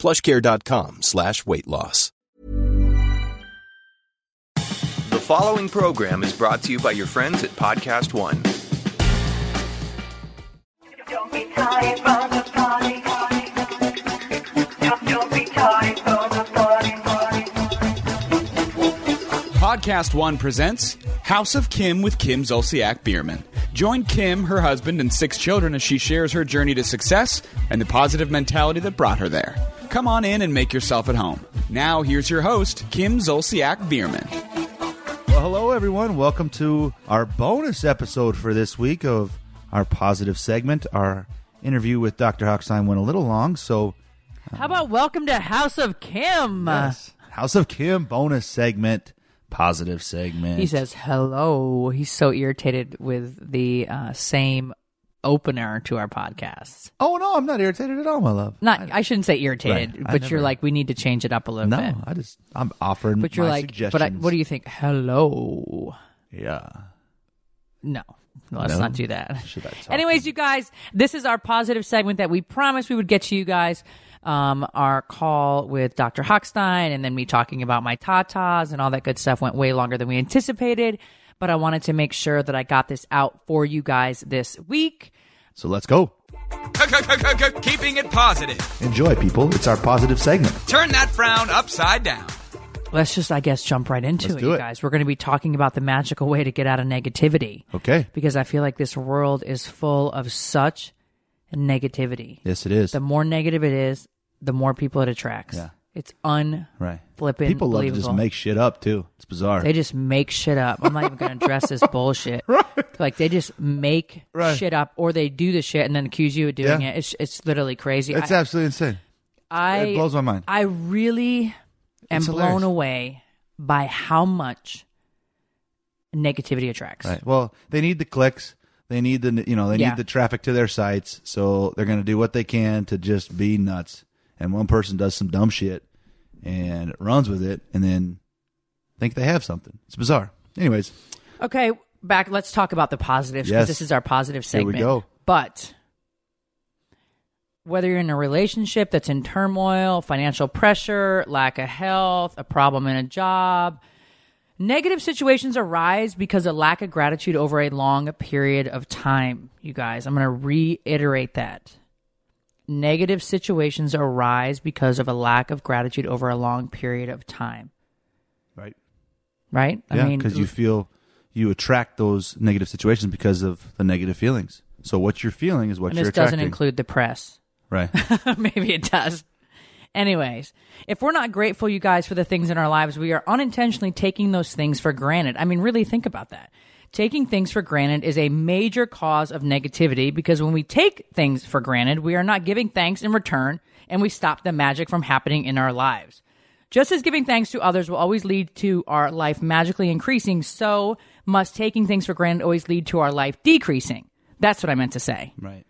plushcare.com slash weight loss. The following program is brought to you by your friends at Podcast One. Don't be tired from the party. Don't, don't be tired from the party. Podcast One presents House of Kim with Kim Zolciak Biermann. Join Kim, her husband, and six children as she shares her journey to success and the positive mentality that brought her there. Come on in and make yourself at home. Now, here's your host, Kim Zolciak Biermann. Well, hello, everyone. Welcome to our bonus episode for this week of our positive segment. Our interview with Dr. Hochstein went a little long, so How about welcome to House of Kim? Yes. House of Kim bonus segment, positive segment. He says hello. He's so irritated with the uh, same opener to our podcast. "Oh no, I'm not irritated at all, my love." Not, I, shouldn't say irritated, Right. I but you're like, we need to change it up a little no, bit. No, I just I'm offering. But you're like, suggestions. but I, what do you think? Hello. Yeah. No, let's No? not do that. I Anyways, you guys, this is our positive segment that we promised we would get to you guys. Um, our call with Dr. Hochstein and then me talking about my tatas and all that good stuff went way longer than we anticipated. But I wanted to make sure that I got this out for you guys this week. So let's go. Keeping it positive. Enjoy, people. It's our positive segment. Turn that frown upside down. Let's just, I guess, jump right into Let's it, you it. guys. We're going to be talking about the magical way to get out of negativity Okay. because I feel like this world is full of such negativity. Yes, it is. the more negative it is, the more people it attracts. Yeah. It's un right. flippin' People love to just make shit up too. It's bizarre. they just make shit up. I'm not even going to address this bullshit. Right. Like they just make Right. shit up, or they do the shit and then accuse you of doing Yeah. it. It's it's literally crazy. it's I, absolutely insane. I it blows my mind. I really am It's blown hilarious. away by how much negativity attracts. Right. Well, they need the clicks. They need the you know they Yeah. need the traffic to their sites, so they're going to do what they can to just be nuts. And one person does some dumb shit and runs with it, and then think they have something. It's bizarre. Anyways, Okay, back. Let's talk about the positives because Yes. this is our positive Here we segment. go. But whether you're in a relationship that's in turmoil, financial pressure, lack of health, a problem in a job, negative situations arise because of lack of gratitude over a long period of time. You guys, I'm going to reiterate that. Negative situations arise because of a lack of gratitude over a long period of time. right? Right? Yeah, I mean, because you feel you attract those negative situations because of the negative feelings. So what you're feeling is what and you're attracting. this doesn't include the press. right. Maybe it does. Anyways, if we're not grateful, you guys, for the things in our lives, we are unintentionally taking those things for granted. I mean, really think about that. Taking things for granted is a major cause of negativity because when we take things for granted, we are not giving thanks in return and we stop the magic from happening in our lives. Just as giving thanks to others will always lead to our life magically increasing, so must taking things for granted always lead to our life decreasing. That's what I meant to say. right.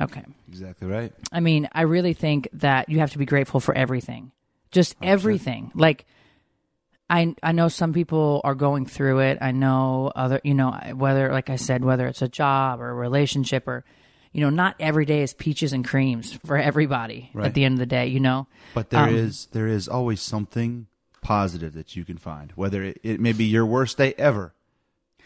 Okay. Exactly right. I mean, I really think that you have to be grateful for everything. Just oh, everything. Like I I know some people are going through it. I know other, you know, whether like I said whether it's a job or a relationship or you know, not every day is peaches and creams for everybody Right. at the end of the day, you know. But there Um, is there is always something positive that you can find, whether it, it may be your worst day ever.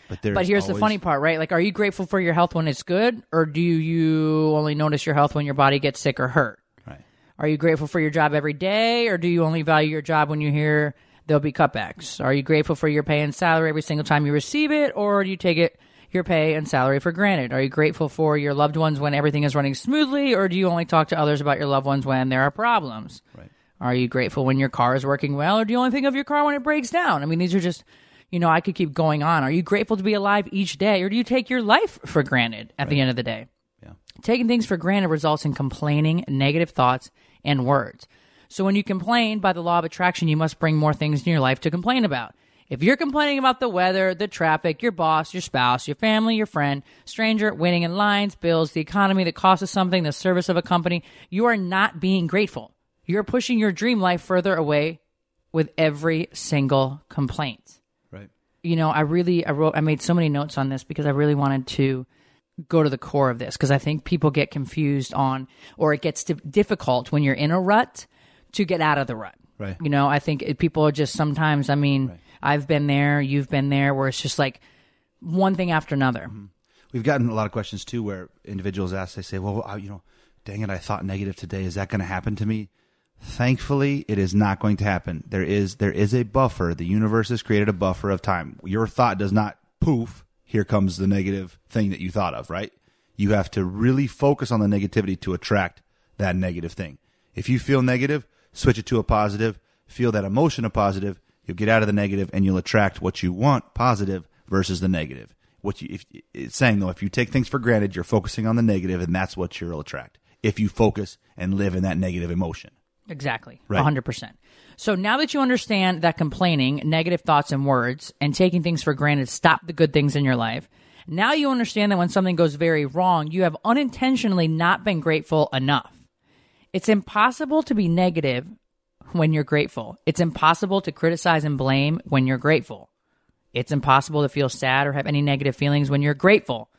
But there's But here's the funny part, right? Like are you grateful for your health when it's good or do you only notice your health when your body gets sick or hurt? Right. Are you grateful for your job every day, or do you only value your job when you hear there'll be cutbacks? Are you grateful for your pay and salary every single time you receive it, or do you take it your pay and salary for granted? Are you grateful for your loved ones when everything is running smoothly, or do you only talk to others about your loved ones when there are problems? Right. Are you grateful when your car is working well, or do you only think of your car when it breaks down? I mean, these are just, you know, I could keep going on. Are you grateful to be alive each day, or do you take your life for granted at the end of the day? Yeah. Taking things for granted results in complaining, negative thoughts, and words. So when you complain by the law of attraction, you must bring more things in your life to complain about. If you're complaining about the weather, the traffic, your boss, your spouse, your family, your friend, stranger, waiting in lines, bills, the economy, the cost of something, the service of a company, you are not being grateful. You're pushing your dream life further away with every single complaint. Right. You know, I really I wrote I made so many notes on this because I really wanted to go to the core of this because I think people get confused on or it gets di- difficult when you're in a rut to get out of the rut. Right. You know, I think it, people are just sometimes, I mean, I've been there, you've been there where it's just like one thing after another. Mm-hmm. We've gotten a lot of questions too, where individuals ask, they say, "Well, I, you know, dang it, I thought negative today. Is that going to happen to me?" Thankfully, it is not going to happen. There is there is a buffer. The universe has created a buffer of time. Your thought does not poof. Here comes the negative thing that you thought of. Right? You have to really focus on the negativity to attract that negative thing. If you feel negative, switch it to a positive. Feel that emotion a positive. You'll get out of the negative, and you'll attract what you want, positive versus the negative. What you if it's saying though, if you take things for granted, you're focusing on the negative, and that's what you'll attract. If you focus and live in that negative emotion. Exactly. Right. 100%. So now that you understand that complaining, negative thoughts and words, and taking things for granted stop the good things in your life, now you understand that when something goes very wrong, you have unintentionally not been grateful enough. It's impossible to be negative when you're grateful. It's impossible to criticize and blame when you're grateful. It's impossible to feel sad or have any negative feelings when you're grateful.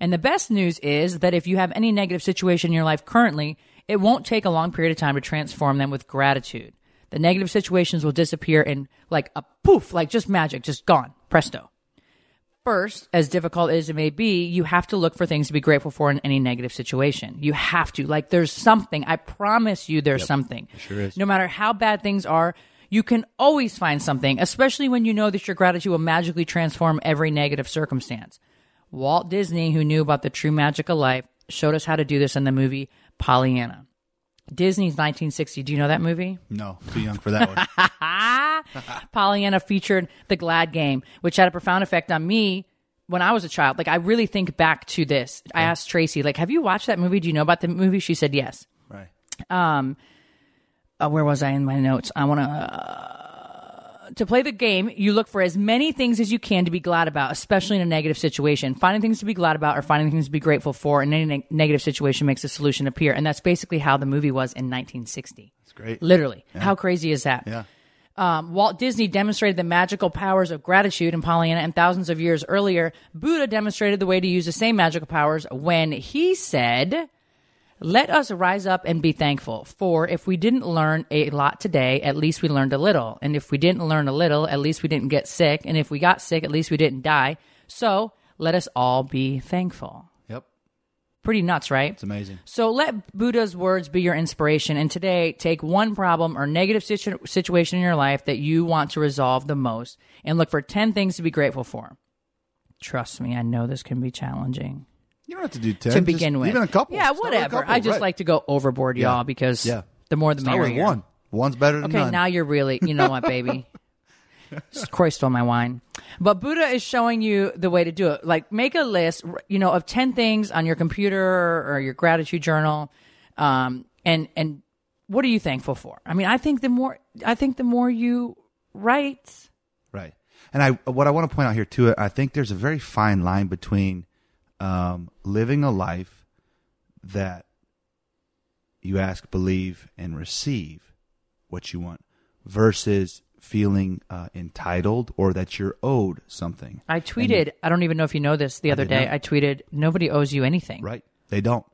And the best news is that if you have any negative situation in your life currently, it won't take a long period of time to transform them with gratitude. The negative situations will disappear in like a poof, like just magic, just gone, presto. First, as difficult as it may be, you have to look for things to be grateful for in any negative situation. You have to. Like there's something. I promise you there's something. sure is. No matter how bad things are, you can always find something, especially when you know that your gratitude will magically transform every negative circumstance. Walt Disney, who knew about the true magic of life, showed us how to do this in the movie Pollyanna. Disney's 1960. Do you know that movie? No, too young for that one. Pollyanna featured the Glad game, which had a profound effect on me when I was a child. Like, I really think back to this. I asked Tracy, like, have you watched that movie? Do you know about the movie? She said yes. right. Um, uh, where was I in my notes? I want to. Uh, to play the game, you look for as many things as you can to be glad about, especially in a negative situation. Finding things to be glad about or finding things to be grateful for in any neg- negative situation makes a solution appear. And that's basically how the movie was in 1960. That's great. Literally. How crazy is that? Yeah. Um, Walt Disney demonstrated the magical powers of gratitude in Pollyanna, and thousands of years earlier, Buddha demonstrated the way to use the same magical powers when he said, Let us rise up and be thankful. For if we didn't learn a lot today, at least we learned a little. And if we didn't learn a little, at least we didn't get sick. And if we got sick, at least we didn't die. So let us all be thankful. Yep. Pretty nuts, right? It's amazing. So let Buddha's words be your inspiration. And today, take one problem or negative situ- situation in your life that you want to resolve the most and look for 10 things to be grateful for. Trust me, I know this can be challenging You don't have to do ten. to just begin with. Even a couple. Yeah, Start whatever. couple, I just right. like to go overboard, y'all, Yeah. because Yeah. the more the Start merrier. one. One's better than Okay, none. now you're really, you know what, baby? Kroy stole my wine. But Buddha is showing you the way to do it. Like, make a list, you know, of 10 things on your computer or your gratitude journal. Um, and, and what are you thankful for? I mean, I think the more, I think the more you write, Right. And I what I want to point out here too, I think there's a very fine line between um, living a life that you ask, believe, and receive what you want versus feeling uh, entitled or that you're owed something. I tweeted, I don't even know if you know this the other did day. not. I tweeted, nobody owes you anything. Right? They don't.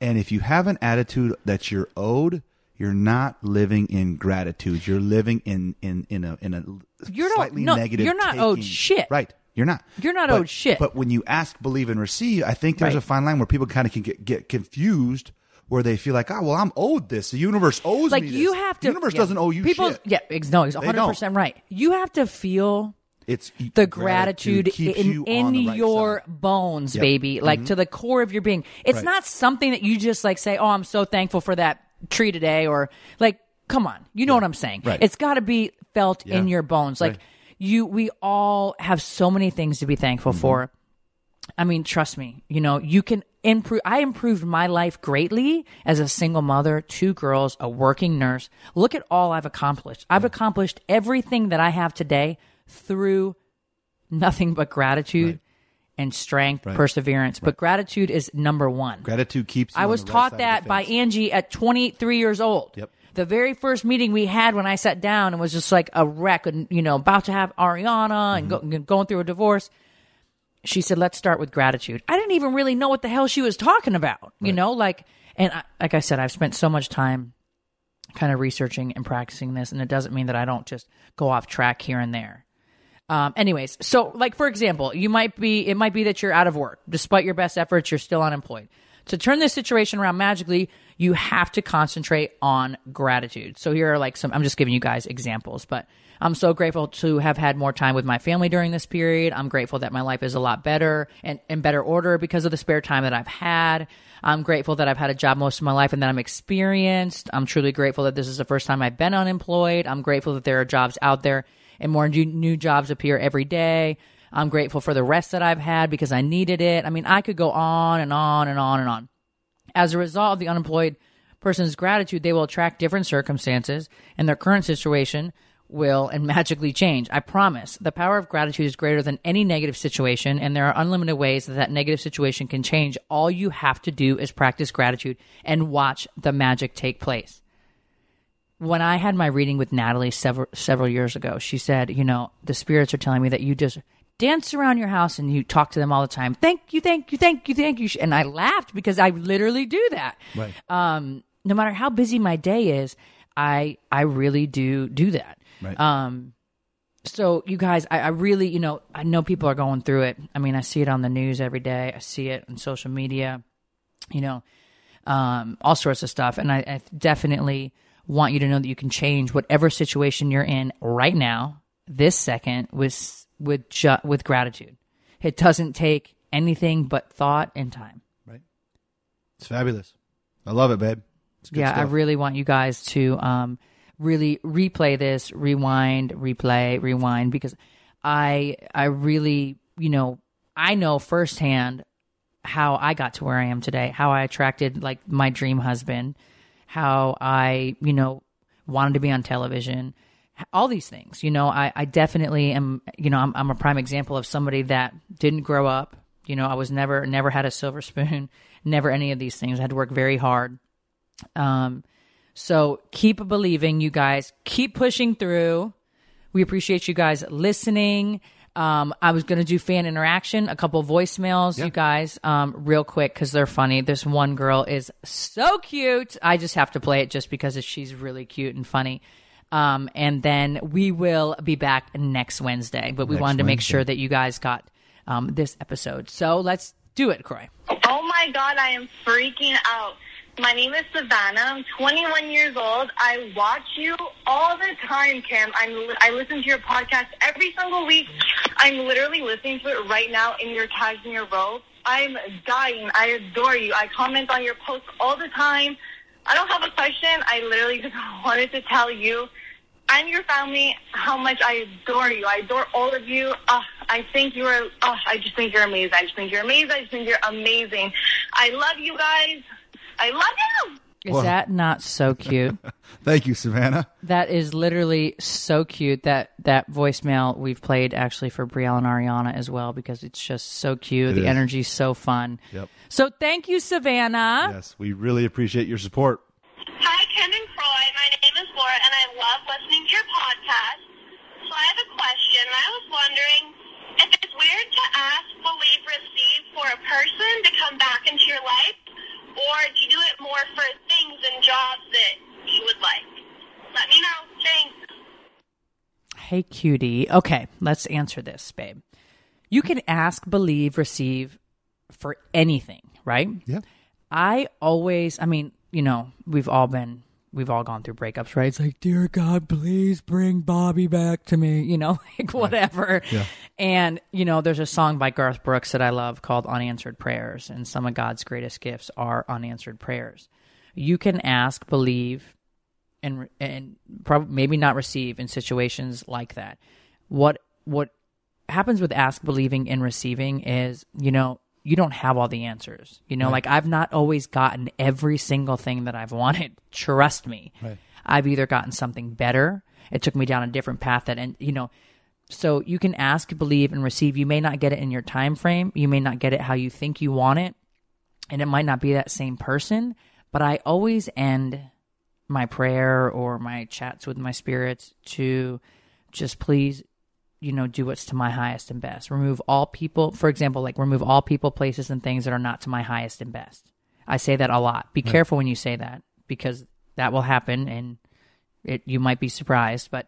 And if you have an attitude that you're owed, you're not living in gratitude. You're living in in in a in a You're slightly no, negative. you're not owed shit. Right? You're not. You're not But- owed shit. But when you ask, believe, and receive, I think there's Right. a fine line where people kind of can get, get confused, where they feel like, oh, well, I'm owed this. The universe owes Like me. you this. have to. The universe yeah. doesn't owe you People, shit. Yeah, no, he's 100 percent right. You have to feel It's the gratitude, keeps in, you in right your side. bones, Yep. Mm-hmm. baby, like to the core of your being. It's Right. not something that you just like say, "Oh, I'm so thankful for that tree today," or like, "Come on," you know what I'm saying? Right. It's got to be felt in your bones. Like. You, we all have so many things to be thankful Mm-hmm. for. I mean, trust me, you know, you can improve. I improved my life greatly as a single mother, two girls, a working nurse. Look at all I've accomplished. I've accomplished everything that I have today through nothing but gratitude and strength, Right. perseverance. But gratitude is number one. Gratitude keeps. You I was right taught that by. Angie at 23 years old. Yep. The very first meeting we had when I sat down and was just like a wreck and, you know, about to have Ariana and Mm-hmm. go, going through a divorce. She said, let's start with gratitude. I didn't even really know what the hell she was talking about, you know, like, and I, like I said, I've spent so much time kind of researching and practicing this, and it doesn't mean that I don't just go off track here and there. Um, anyways, so like for example, you might be it might be that you're out of work. Despite your best efforts, you're still unemployed. To turn this situation around magically, you have to concentrate on gratitude. So here are like some I'm just giving you guys examples, but I'm so grateful to have had more time with my family during this period. I'm grateful that my life is a lot better and in better order because of the spare time that I've had. I'm grateful that I've had a job most of my life and that I'm experienced. I'm truly grateful that this is the first time I've been unemployed. I'm grateful that there are jobs out there and more new, jobs appear every day. I'm grateful for the rest that I've had because I needed it. I mean, I could go on and on and on and on. As a result of the unemployed person's gratitude, they will attract different circumstances, and their current situation will and magically change. I promise. The power of gratitude is greater than any negative situation, and there are unlimited ways that that negative situation can change. All you have to do is practice gratitude and watch the magic take place when I had my reading with Natalie several several years ago, she said, you know, the spirits are telling me that you just dance around your house and you talk to them all the time. Thank you, thank you, thank you, thank you. And I laughed because I literally do that. Right. Um, no matter how busy my day is, I I really do do that. Right. Um, so you guys, I, I really, you know, I know people are going through it. I mean, I see it on the news every day. I see it on social media. You know, um, all sorts of stuff. And I, I definitely want you to know that you can change whatever situation you're in right now, this second, with with ju- with gratitude. It doesn't take anything but thought and time. Right. It's fabulous. I love it, babe. It's good yeah, I really want you guys to um, really replay this, rewind, replay, rewind, because I I really you know I know firsthand how I got to where I am today, how I attracted like my dream husband, how I you know wanted to be on television, all these things. You know, I I definitely am. You know, I'm I'm a prime example of somebody that didn't grow up. You know, I was never never had a silver spoon, never any of these things. I had to work very hard. Um, so keep believing, you guys. Keep pushing through. We appreciate you guys listening. Um, I was going to do fan interaction, a couple voicemails, you guys, um, real quick because they're funny. This one girl is so cute. I just have to play it just because she's really cute and funny. Um, and then we will be back next Wednesday, but we Next wanted to make Wednesday. sure that you guys got um, this episode. So let's do it, Kroy. Oh my god, I am freaking out. My name is Savannah. I'm 21 years old. I watch you all the time, Kim. I'm, li- I listen to your podcast every single week. I'm literally listening to it right now in your tags in your row. I'm dying. I adore you. I comment on your posts all the time. I don't have a question. I literally just wanted to tell you and your family how much I adore you. I adore all of you. Uh, I think you're, uh, I just think you're amazing. I just think you're amazing. I just think you're amazing. I love you guys. I love you. Is Whoa. that not so cute? Thank you, Savannah. That is literally so cute. That that voicemail we've played actually for Brielle and Ariana as well because it's just so cute. It the is. energy's so fun. Yep. So thank you, Savannah. Yes, we really appreciate your support. Hi, Ken and Kroy. My name is Laura, and I love listening to your podcast. So I have a question. and I was wondering if it's weird to ask, believe, receive for a person to come back into your life, or do you do it more for things and jobs that you would like? Let me know. Thanks. Hey, cutie. Okay, let's answer this, babe. You can ask, believe, receive for anything, right? Yeah. I always, I mean, you know, we've all been, we've all gone through breakups, right? It's like, dear God, please bring Bobby back to me, you know, like whatever. Yeah. And, you know, there's a song by Garth Brooks that I love called Unanswered Prayers, and some of God's greatest gifts are unanswered prayers. You can ask, believe, and and probably maybe not receive in situations like that. What what happens with ask, believing, and receiving is, you know, you don't have all the answers. You know, like I've not always gotten every single thing that I've wanted. Trust me. Right. I've either gotten something better. It took me down a different path that, and you know, so you can ask, believe, and receive. You may not get it in your time frame. You may not get it how you think you want it, and it might not be that same person. But I always end my prayer or my chats with my spirits to just please you know do what's to my highest and best. Remove all people for example like remove all people places and things that are not to my highest and best. I say that a lot. Be careful when you say that because that will happen and it, you might be surprised. But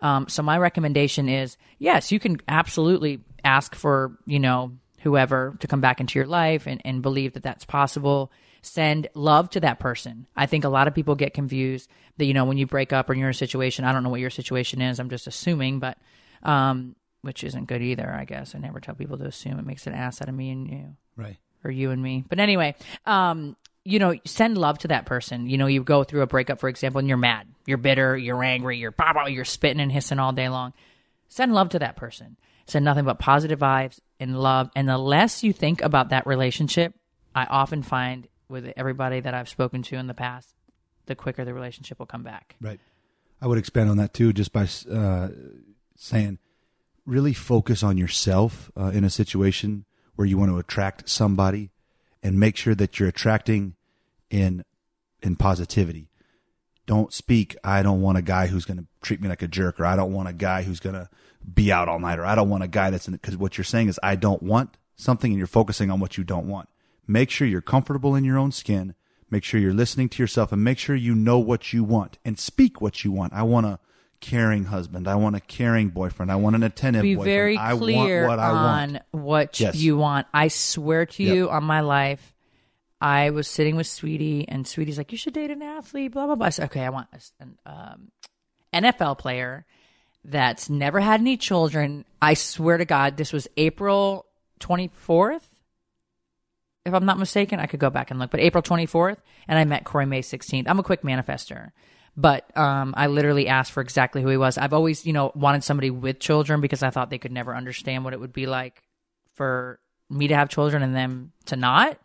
um, so my recommendation is yes you can absolutely ask for you know whoever to come back into your life and, and believe that that's possible. Send love to that person. I think a lot of people get confused that you know when you break up or you're in a situation i don't know what your situation is i'm just assuming but um, which isn't good either i guess i never tell people to assume it makes an ass out of me and you Right. or you and me. But anyway, um, you know, send love to that person. You know, you go through a breakup, for example, and you're mad, you're bitter, you're angry, you're blah, blah, you're spitting and hissing all day long. Send love to that person. Send nothing but positive vibes and love. And the less you think about that relationship, I often find with everybody that I've spoken to in the past, the quicker the relationship will come back. Right. I would expand on that too, just by uh, saying, really focus on yourself uh, in a situation where you want to attract somebody, and make sure that you're attracting in in positivity. Don't speak. I don't want a guy who's going to treat me like a jerk, or I don't want a guy who's going to be out all night, or I don't want a guy that's in because what you're saying is I don't want something, and you're focusing on what you don't want. Make sure you're comfortable in your own skin. Make sure you're listening to yourself, and make sure you know what you want and speak what you want. I want a caring husband. I want a caring boyfriend. I want an attentive. Be boyfriend. very I clear want what I on want. what Yes. you want. I swear to Yep. you on my life, I was sitting with Sweetie, and Sweetie's like, "You should date an athlete." Blah blah blah. I said, "Okay, I want an um, NFL player that's never had any children." I swear to God, this was April twenty fourth. If I'm not mistaken, I could go back and look, but April 24th, and I met Kroy May 16th. I'm a quick manifester, but um, I literally asked for exactly who he was. I've always, you know, wanted somebody with children because I thought they could never understand what it would be like for me to have children and them to not.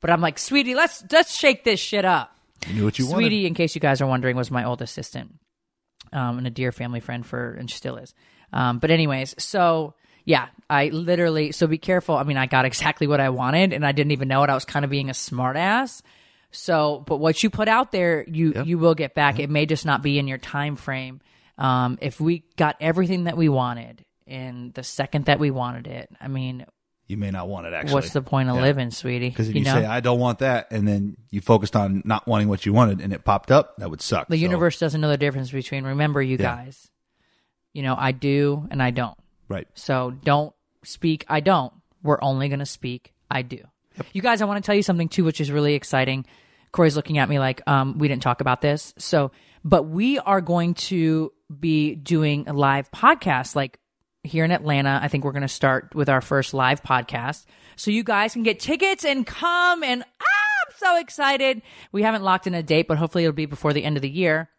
But I'm like, sweetie, let's let's shake this shit up. You knew what you wanted. Sweetie, in case you guys are wondering, was my old assistant um, and a dear family friend for, and she still is. Um, but anyways, so yeah, I literally, so be careful. I mean, I got exactly what I wanted and I didn't even know it. I was kind of being a smartass. So, but what you put out there, you, you will get back. It may just not be in your time frame. Um, if we got everything that we wanted in the second that we wanted it, I mean, You may not want it actually. what's the point of Yeah. living, sweetie? Because if you, know? say I don't want that, and then you focused on not wanting what you wanted, and it popped up, that would suck. The So- universe doesn't know the difference between remember you Yeah. guys. You know, I do and I don't. right? So don't speak I don't. We're only going to speak I do. You guys, I want to tell you something too which is really exciting. Kroy's looking at me like um we didn't talk about this. So, but we are going to be doing a live podcast like here in Atlanta. I think we're going to start with our first live podcast. So you guys can get tickets and come and ah, I'm so excited. We haven't locked in a date, but hopefully it'll be before the end of the year.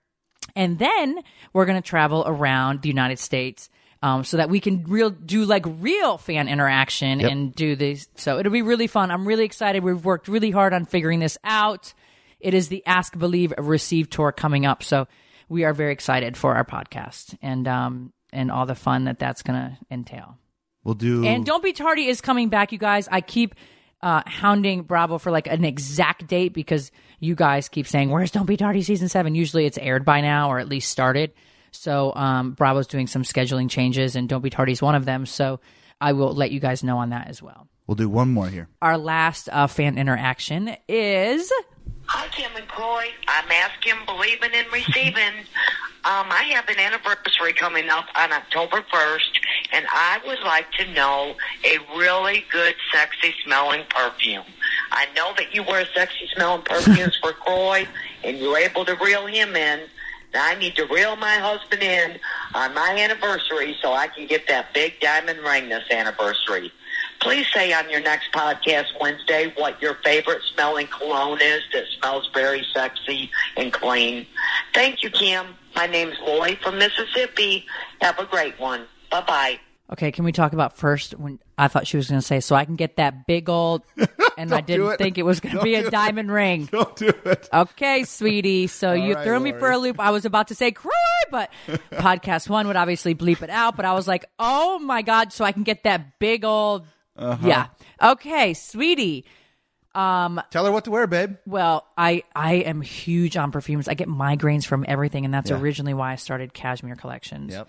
And then we're going to travel around the United States um, so that we can real do like real fan interaction Yep. and do these. So it'll be really fun. I'm really excited. We've worked really hard on figuring this out. It is the Ask Believe Receive tour coming up. So we are very excited for our podcast and um, and all the fun that that's going to entail. We'll do. And Don't Be Tardy is coming back, you guys. I keep uh, hounding Bravo for like an exact date because you guys keep saying, Where's Don't Be Tardy season seven? Usually it's aired by now or at least started. So um, Bravo's doing some scheduling changes and Don't Be Tardy is one of them. So I will let you guys know on that as well. We'll do one more here. Our last uh, fan interaction is Hi, Kim and Coy. I'm asking, believing, and receiving. Um, I have an anniversary coming up on October 1st, and I would like to know a really good, sexy smelling perfume. I know that you wear sexy smelling perfumes for Coy, and you're able to reel him in. I need to reel my husband in on my anniversary so I can get that big diamond ring this anniversary. Please say on your next podcast Wednesday what your favorite smelling cologne is that smells very sexy and clean. Thank you, Kim. My name's Lloyd from Mississippi. Have a great one. Bye bye. Okay, can we talk about first when I thought she was going to say, so I can get that big old, and I didn't it. think it was going to be a it. diamond ring. Don't do it. Okay, sweetie. So you right, threw me for a loop. I was about to say cry, but podcast one would obviously bleep it out. But I was like, oh my god, so I can get that big old, Uh-huh. yeah. Okay, sweetie. Tell her what to wear, babe. Well, I I am huge on perfumes. I get migraines from everything, and that's Yeah. originally why I started Kashmere Kollections. Yep.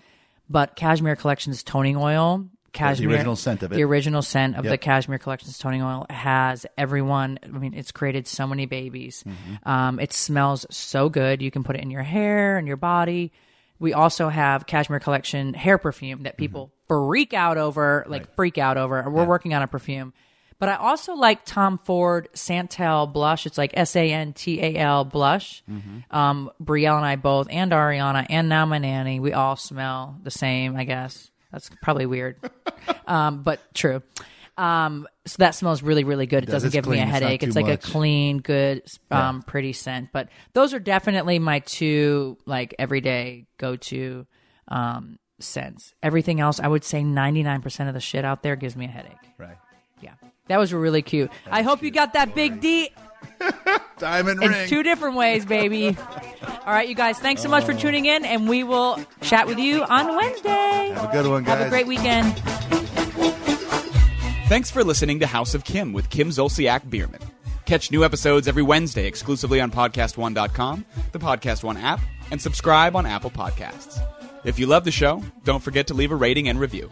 But Kashmere Kollections toning oil, Cashmere, original scent of it. the original scent of the Kashmere Kollections toning oil has everyone. I mean, it's created so many babies. Mm-hmm. Um, it smells so good. You can put it in your hair and your body. We also have Kashmere Kollection hair perfume that people Mm-hmm. freak out over, like freak out over. We're working on a perfume. But I also like Tom Ford Santal blush. It's like S A N T A L blush. Mm-hmm. Um, Brielle and I both, and Ariana, and now my nanny, we all smell the same. I guess that's probably weird, um, but true. Um, so that smells really, really good. It, does. doesn't It's give me a clean. It's headache. It's like much. a clean, good, um, pretty scent. But those are definitely my two like everyday go to um, scents. Everything else, I would say ninety nine percent of the shit out there gives me a headache. Right. Yeah, that was really cute. I hope you got that big D Diamond in ring. two different ways, baby. All right, you guys, thanks so much for oh. tuning in, and we will chat with you on Wednesday. Have a good one, guys. Have a great weekend. Thanks for listening to House of Kim with Kim Zolciak Biermann. Catch new episodes every Wednesday exclusively on PodcastOne.com, the Podcast One app, and subscribe on Apple Podcasts. If you love the show, don't forget to leave a rating and review.